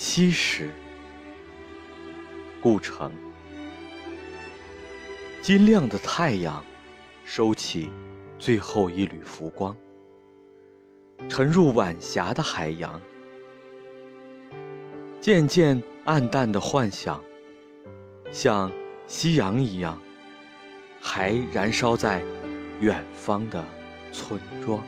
西时故城金亮的太阳收起最后一缕浮光，沉入晚霞的海洋。渐渐暗淡的幻想像夕阳一样，还燃烧在远方的村庄。